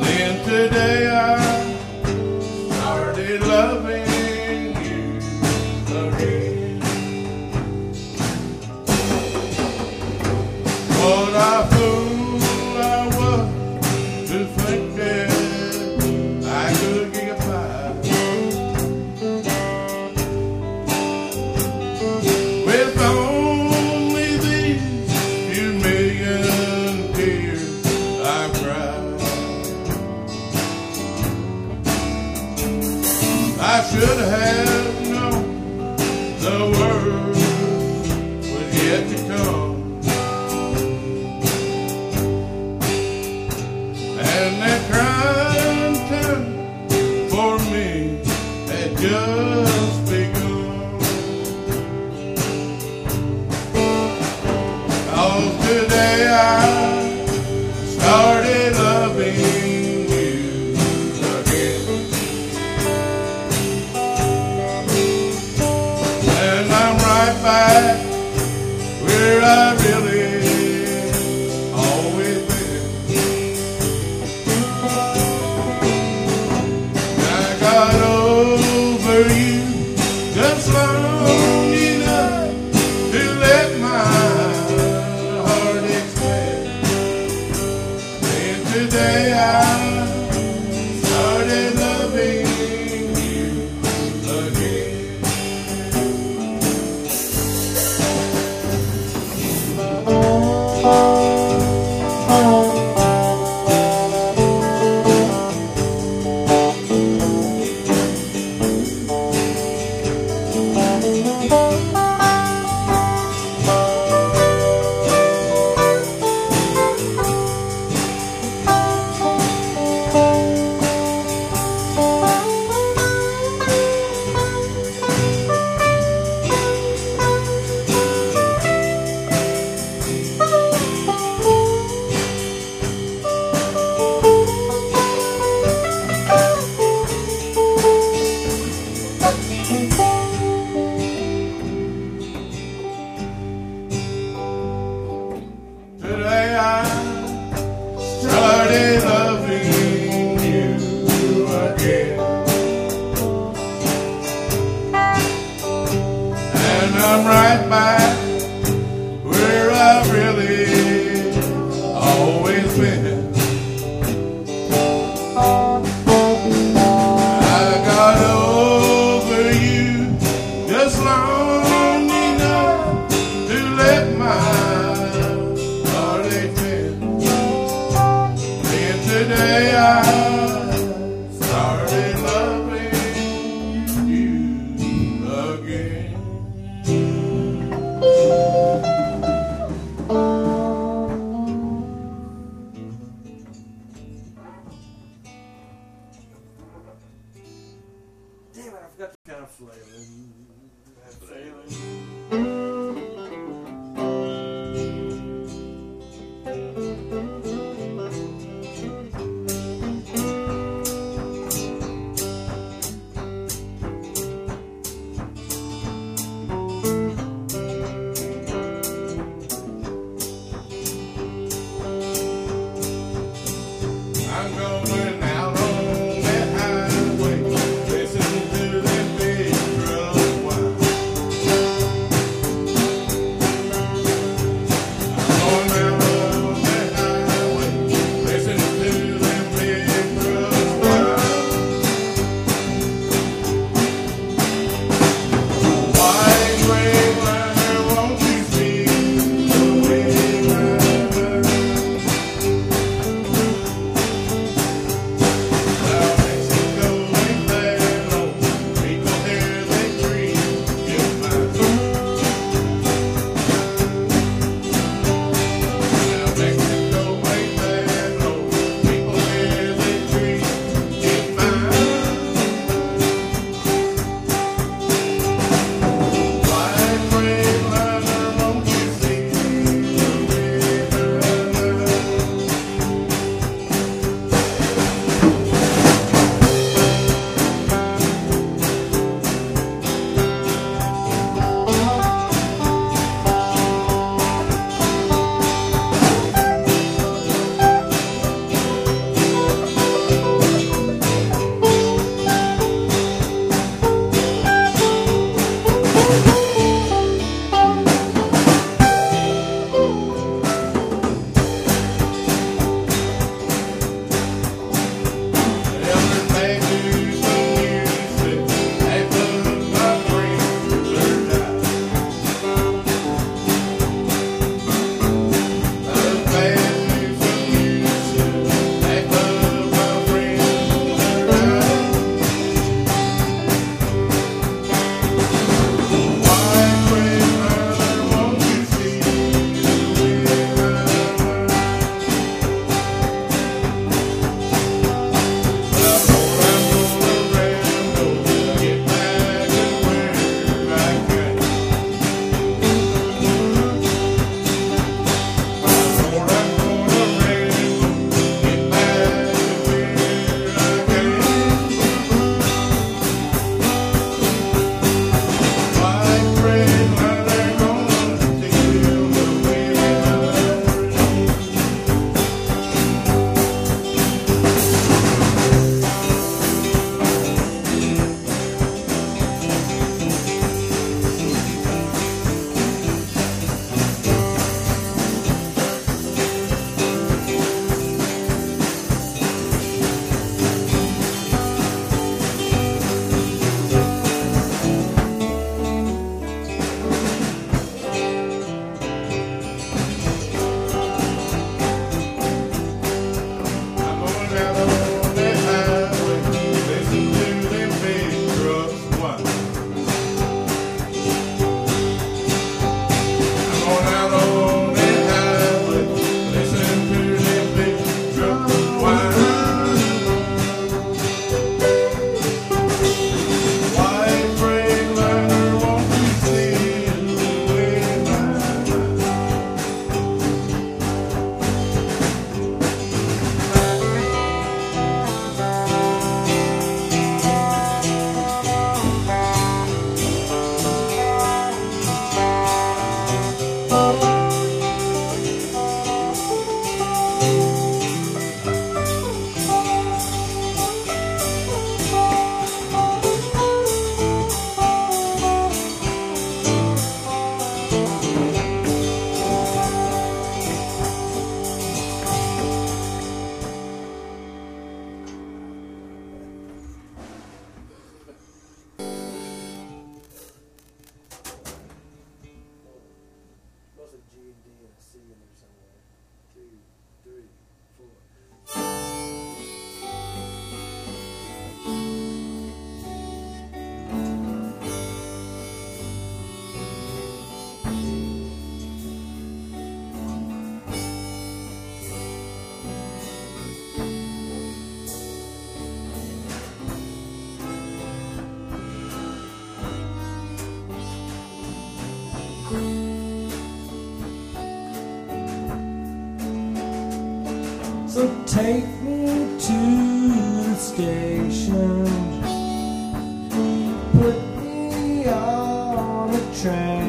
live today. Back where I really me to the station. Put me on a train.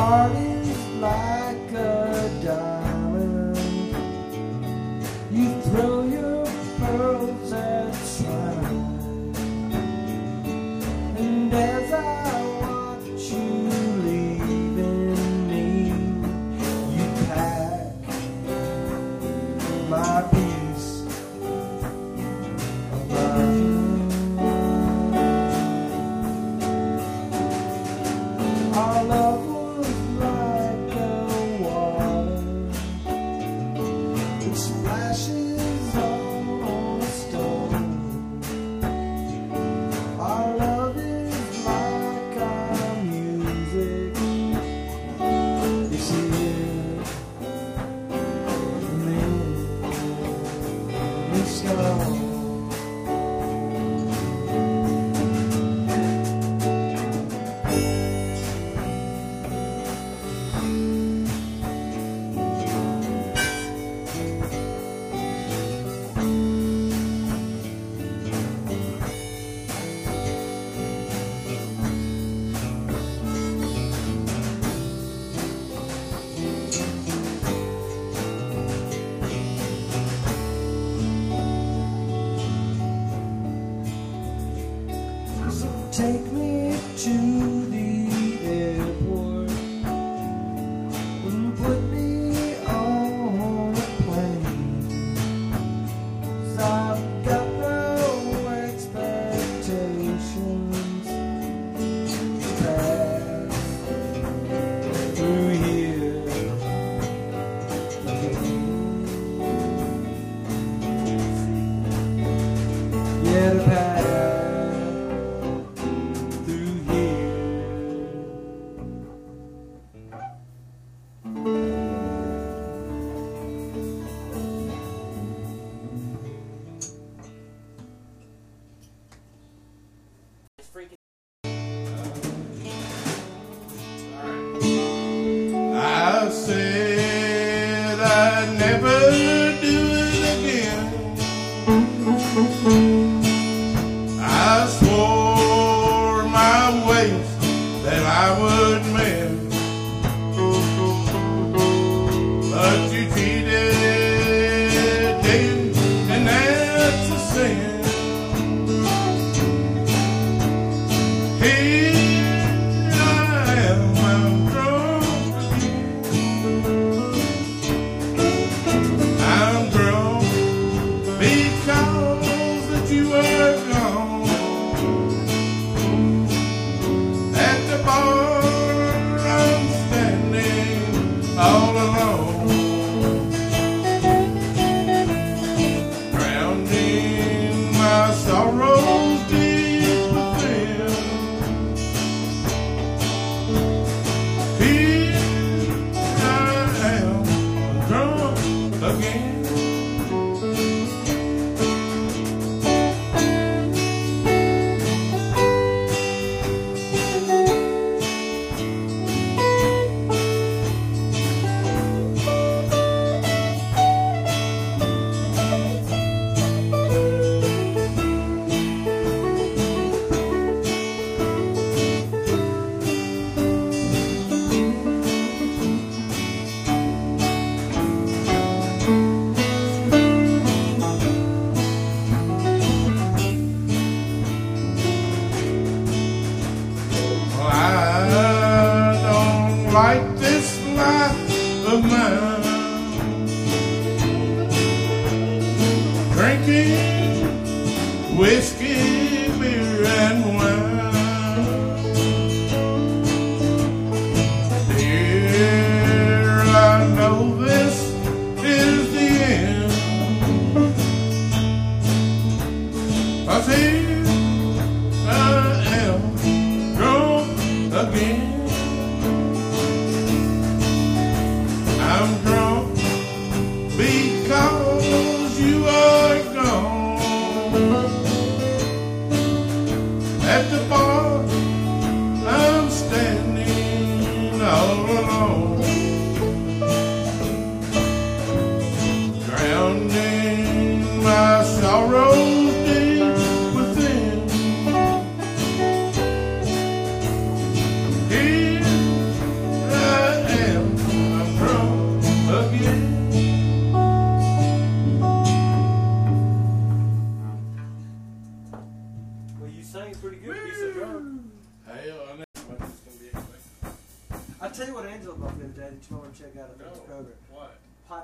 heart.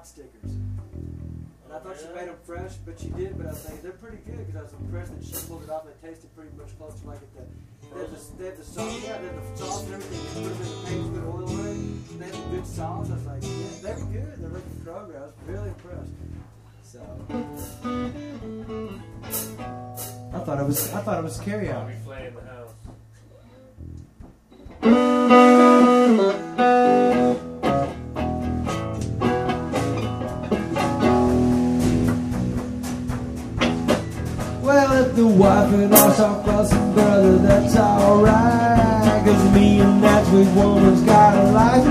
stickers. And I thought she made them fresh, but she did. But I was like, they're pretty good because I was impressed that she pulled it off. and They tasted pretty much close to like it. The, they have the, sauce, yeah, they have the sauce and everything. You put them in the pan, put oil on it. They have the good sauce. I was like, yeah, they were good. They're looking Kroger. I was really impressed. So I thought it was I thought it was carry out. Play in the house. Well, if the wife and us are some brother, that's alright. Cause me and that sweet woman's got a life.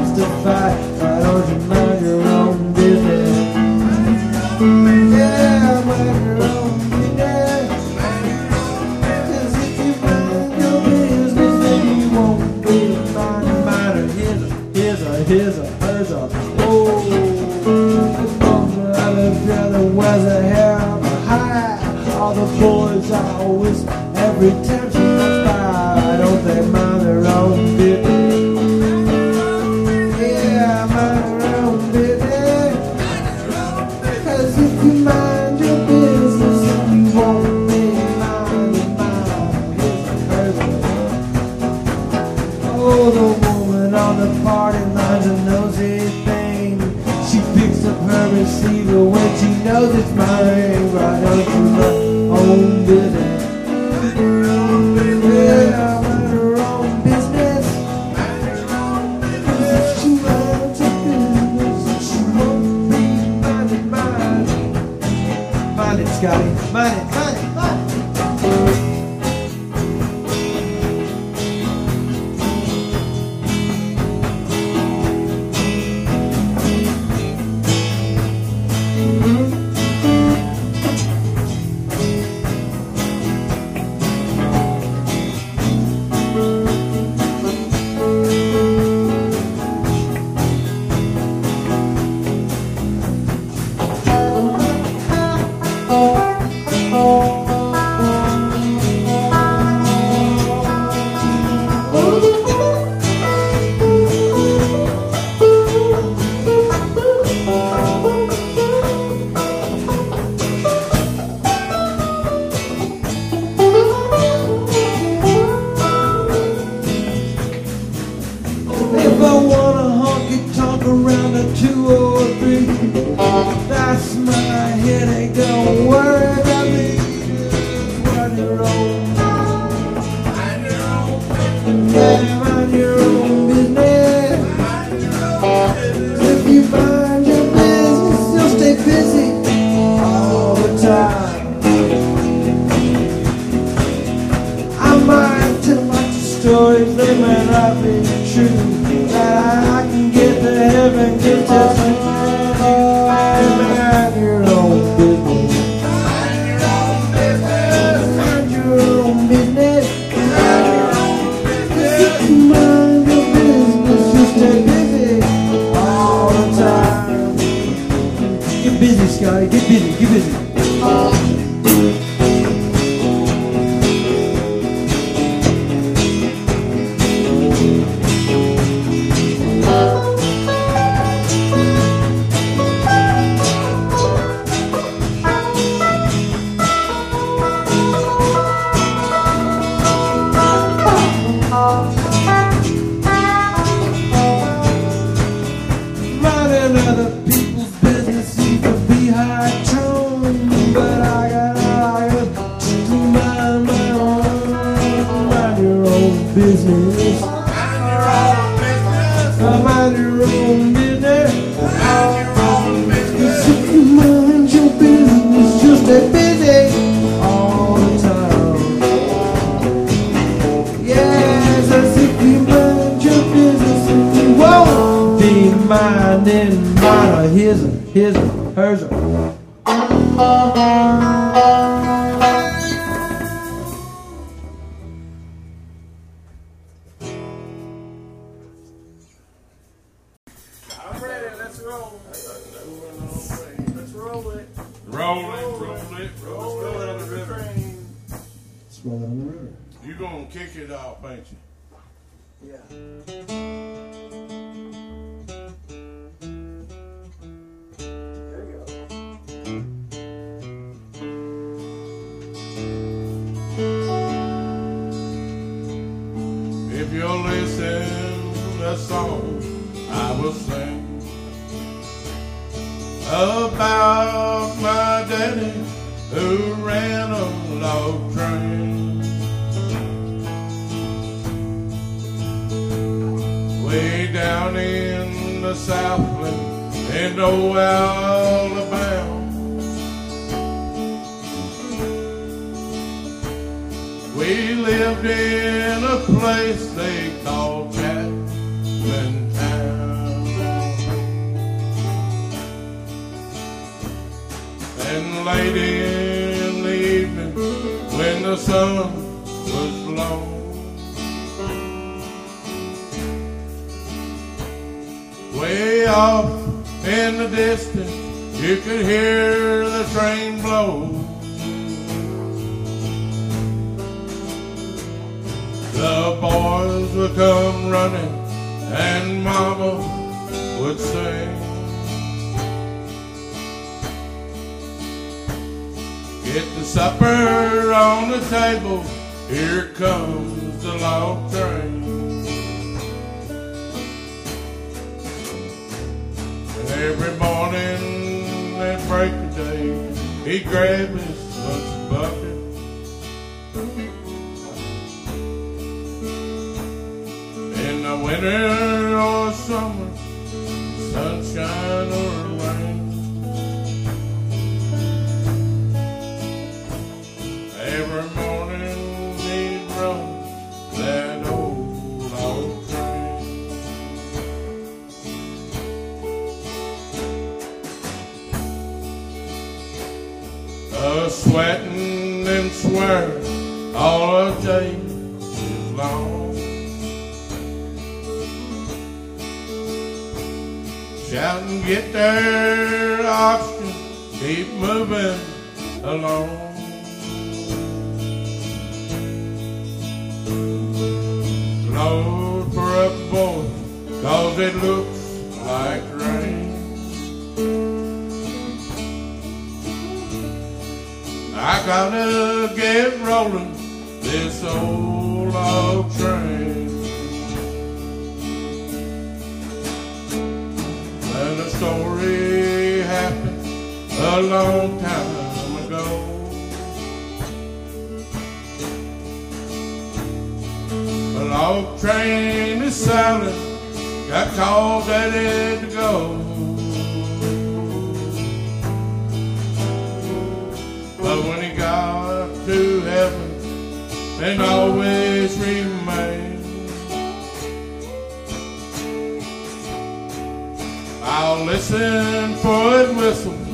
Vale, vale. You could hear the train blow. The boys would come running, and Mama would sing. Get the supper on the table, here comes the long train. Every morning at break of day, he grabbed his lunch bucket. In the winter or summer, sweating and swearing all the day is long. Shouting, get there, oxygen, keep moving along. Lord, for a boy, cause it looks gotta get rolling this old log train. And a story happened a long time ago. A log train is silent, got called at to go. But when he got up to heaven, and always remain. I'll listen for it whistle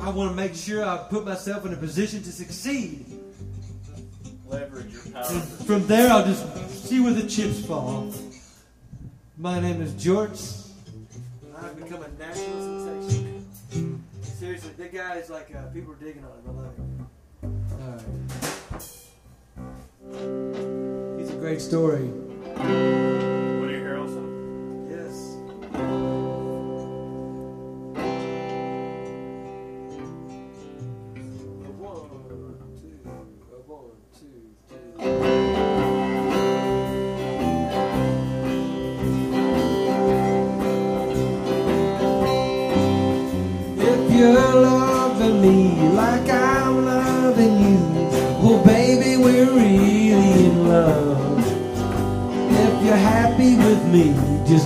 I want to make sure I put myself in a position to succeed. Leverage your power. From there, I'll just see where the chips fall. My name is George. I've become a national sensation. Seriously, the guy is like uh, people are digging on him. I love him. All right. he's a great story.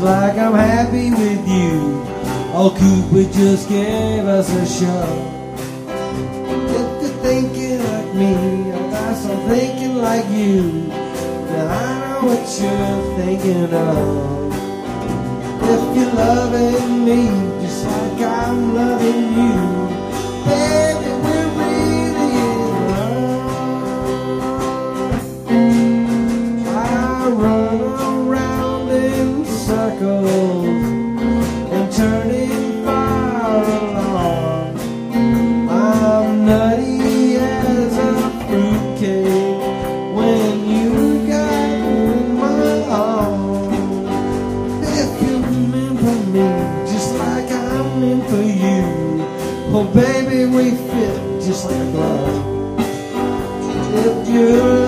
like I'm happy with you. Oh, Cooper just gave us a shove. If you're thinking like me, I guess I'm thinking like you. Now I know what you're thinking of. If you're loving me just like I'm loving you, baby. you.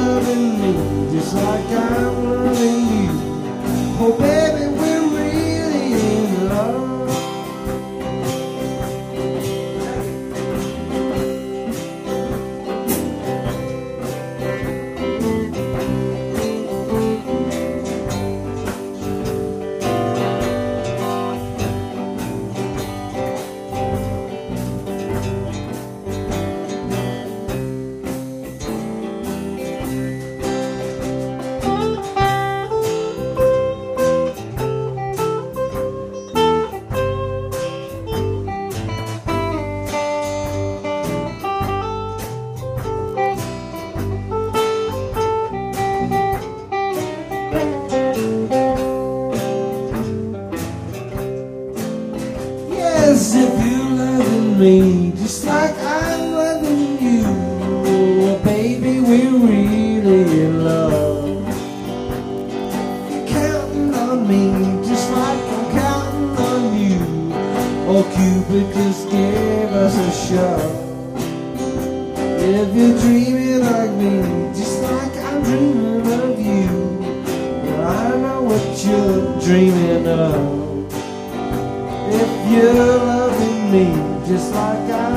You're loving me just like I